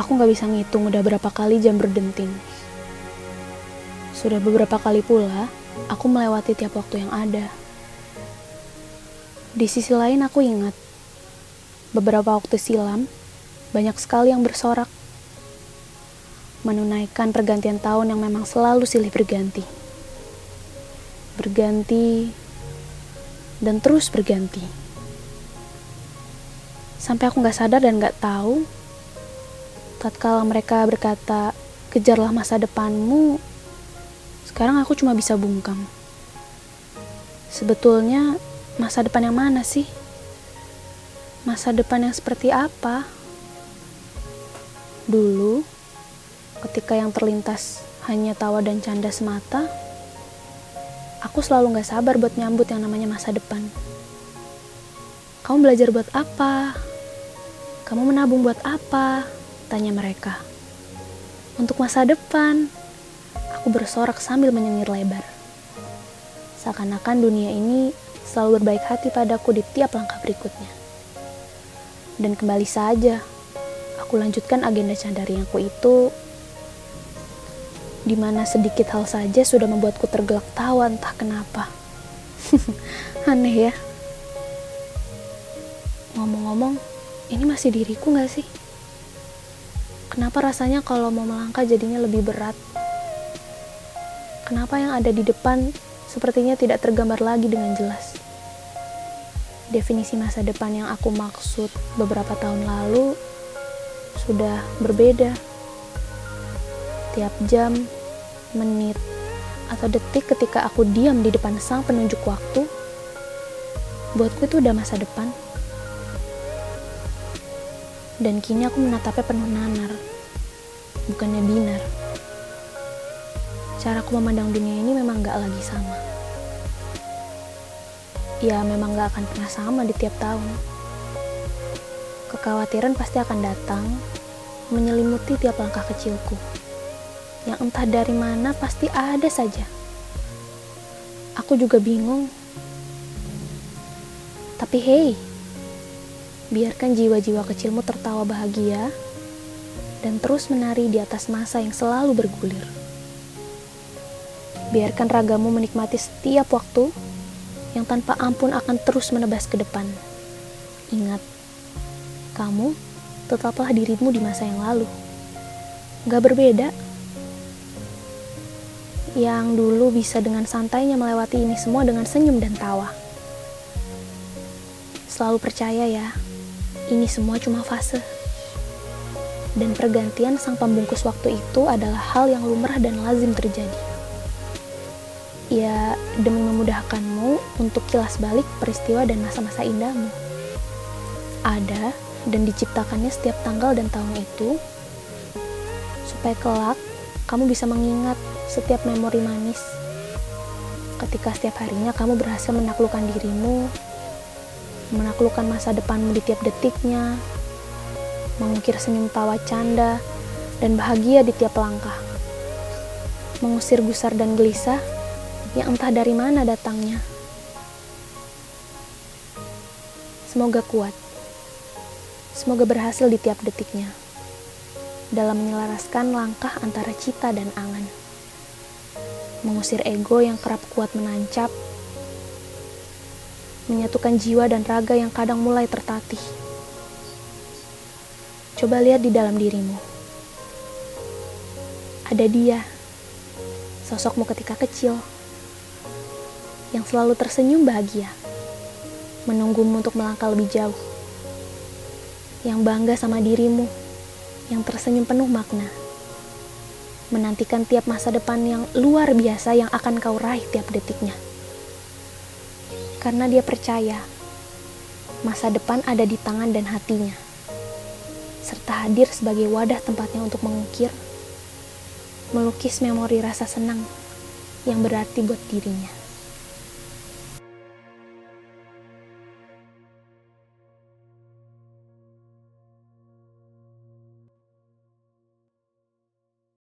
Aku nggak bisa ngitung udah berapa kali jam berdenting. Sudah beberapa kali pula, aku melewati tiap waktu yang ada. Di sisi lain aku ingat, beberapa waktu silam, banyak sekali yang bersorak. Menunaikan pergantian tahun yang memang selalu silih berganti. Berganti, dan terus berganti. Sampai aku gak sadar dan gak tahu tatkala mereka berkata, kejarlah masa depanmu, sekarang aku cuma bisa bungkam. Sebetulnya, masa depan yang mana sih? Masa depan yang seperti apa? Dulu, ketika yang terlintas hanya tawa dan canda semata, aku selalu gak sabar buat nyambut yang namanya masa depan. Kamu belajar buat apa? Kamu menabung buat apa? Tanya mereka. Untuk masa depan, aku bersorak sambil menyengir lebar. Seakan-akan dunia ini selalu berbaik hati padaku di tiap langkah berikutnya. Dan kembali saja, aku lanjutkan agenda candarianku itu di mana sedikit hal saja sudah membuatku tergelak tawa entah kenapa. Aneh ya. Ngomong-ngomong, ini masih diriku gak sih? Kenapa rasanya kalau mau melangkah jadinya lebih berat? Kenapa yang ada di depan sepertinya tidak tergambar lagi dengan jelas? Definisi masa depan yang aku maksud beberapa tahun lalu sudah berbeda. Tiap jam, menit, atau detik ketika aku diam di depan sang penunjuk waktu, buatku itu udah masa depan. Dan kini aku menatapnya penuh nanar, bukannya binar. Caraku memandang dunia ini memang gak lagi sama. Ya memang gak akan pernah sama di tiap tahun. Kekhawatiran pasti akan datang, menyelimuti tiap langkah kecilku. Yang entah dari mana pasti ada saja. Aku juga bingung. Tapi hei, biarkan jiwa-jiwa kecilmu tertawa bahagia dan terus menari di atas masa yang selalu bergulir. Biarkan ragamu menikmati setiap waktu yang tanpa ampun akan terus menebas ke depan. Ingat, kamu tetaplah dirimu di masa yang lalu. Gak berbeda. Yang dulu bisa dengan santainya melewati ini semua dengan senyum dan tawa. Selalu percaya ya, ini semua cuma fase. Dan pergantian sang pembungkus waktu itu adalah hal yang lumrah dan lazim terjadi. Ya, demi memudahkanmu untuk kilas balik peristiwa dan masa-masa indahmu. Ada dan diciptakannya setiap tanggal dan tahun itu, supaya kelak kamu bisa mengingat setiap memori manis. Ketika setiap harinya kamu berhasil menaklukkan dirimu, menaklukkan masa depanmu di tiap detiknya, mengukir senyum tawa canda, dan bahagia di tiap langkah. Mengusir gusar dan gelisah yang entah dari mana datangnya. Semoga kuat. Semoga berhasil di tiap detiknya. Dalam menyelaraskan langkah antara cita dan angan. Mengusir ego yang kerap kuat menancap menyatukan jiwa dan raga yang kadang mulai tertatih. Coba lihat di dalam dirimu. Ada dia, sosokmu ketika kecil, yang selalu tersenyum bahagia, menunggumu untuk melangkah lebih jauh, yang bangga sama dirimu, yang tersenyum penuh makna, menantikan tiap masa depan yang luar biasa yang akan kau raih tiap detiknya karena dia percaya masa depan ada di tangan dan hatinya, serta hadir sebagai wadah tempatnya untuk mengukir, melukis memori rasa senang yang berarti buat dirinya.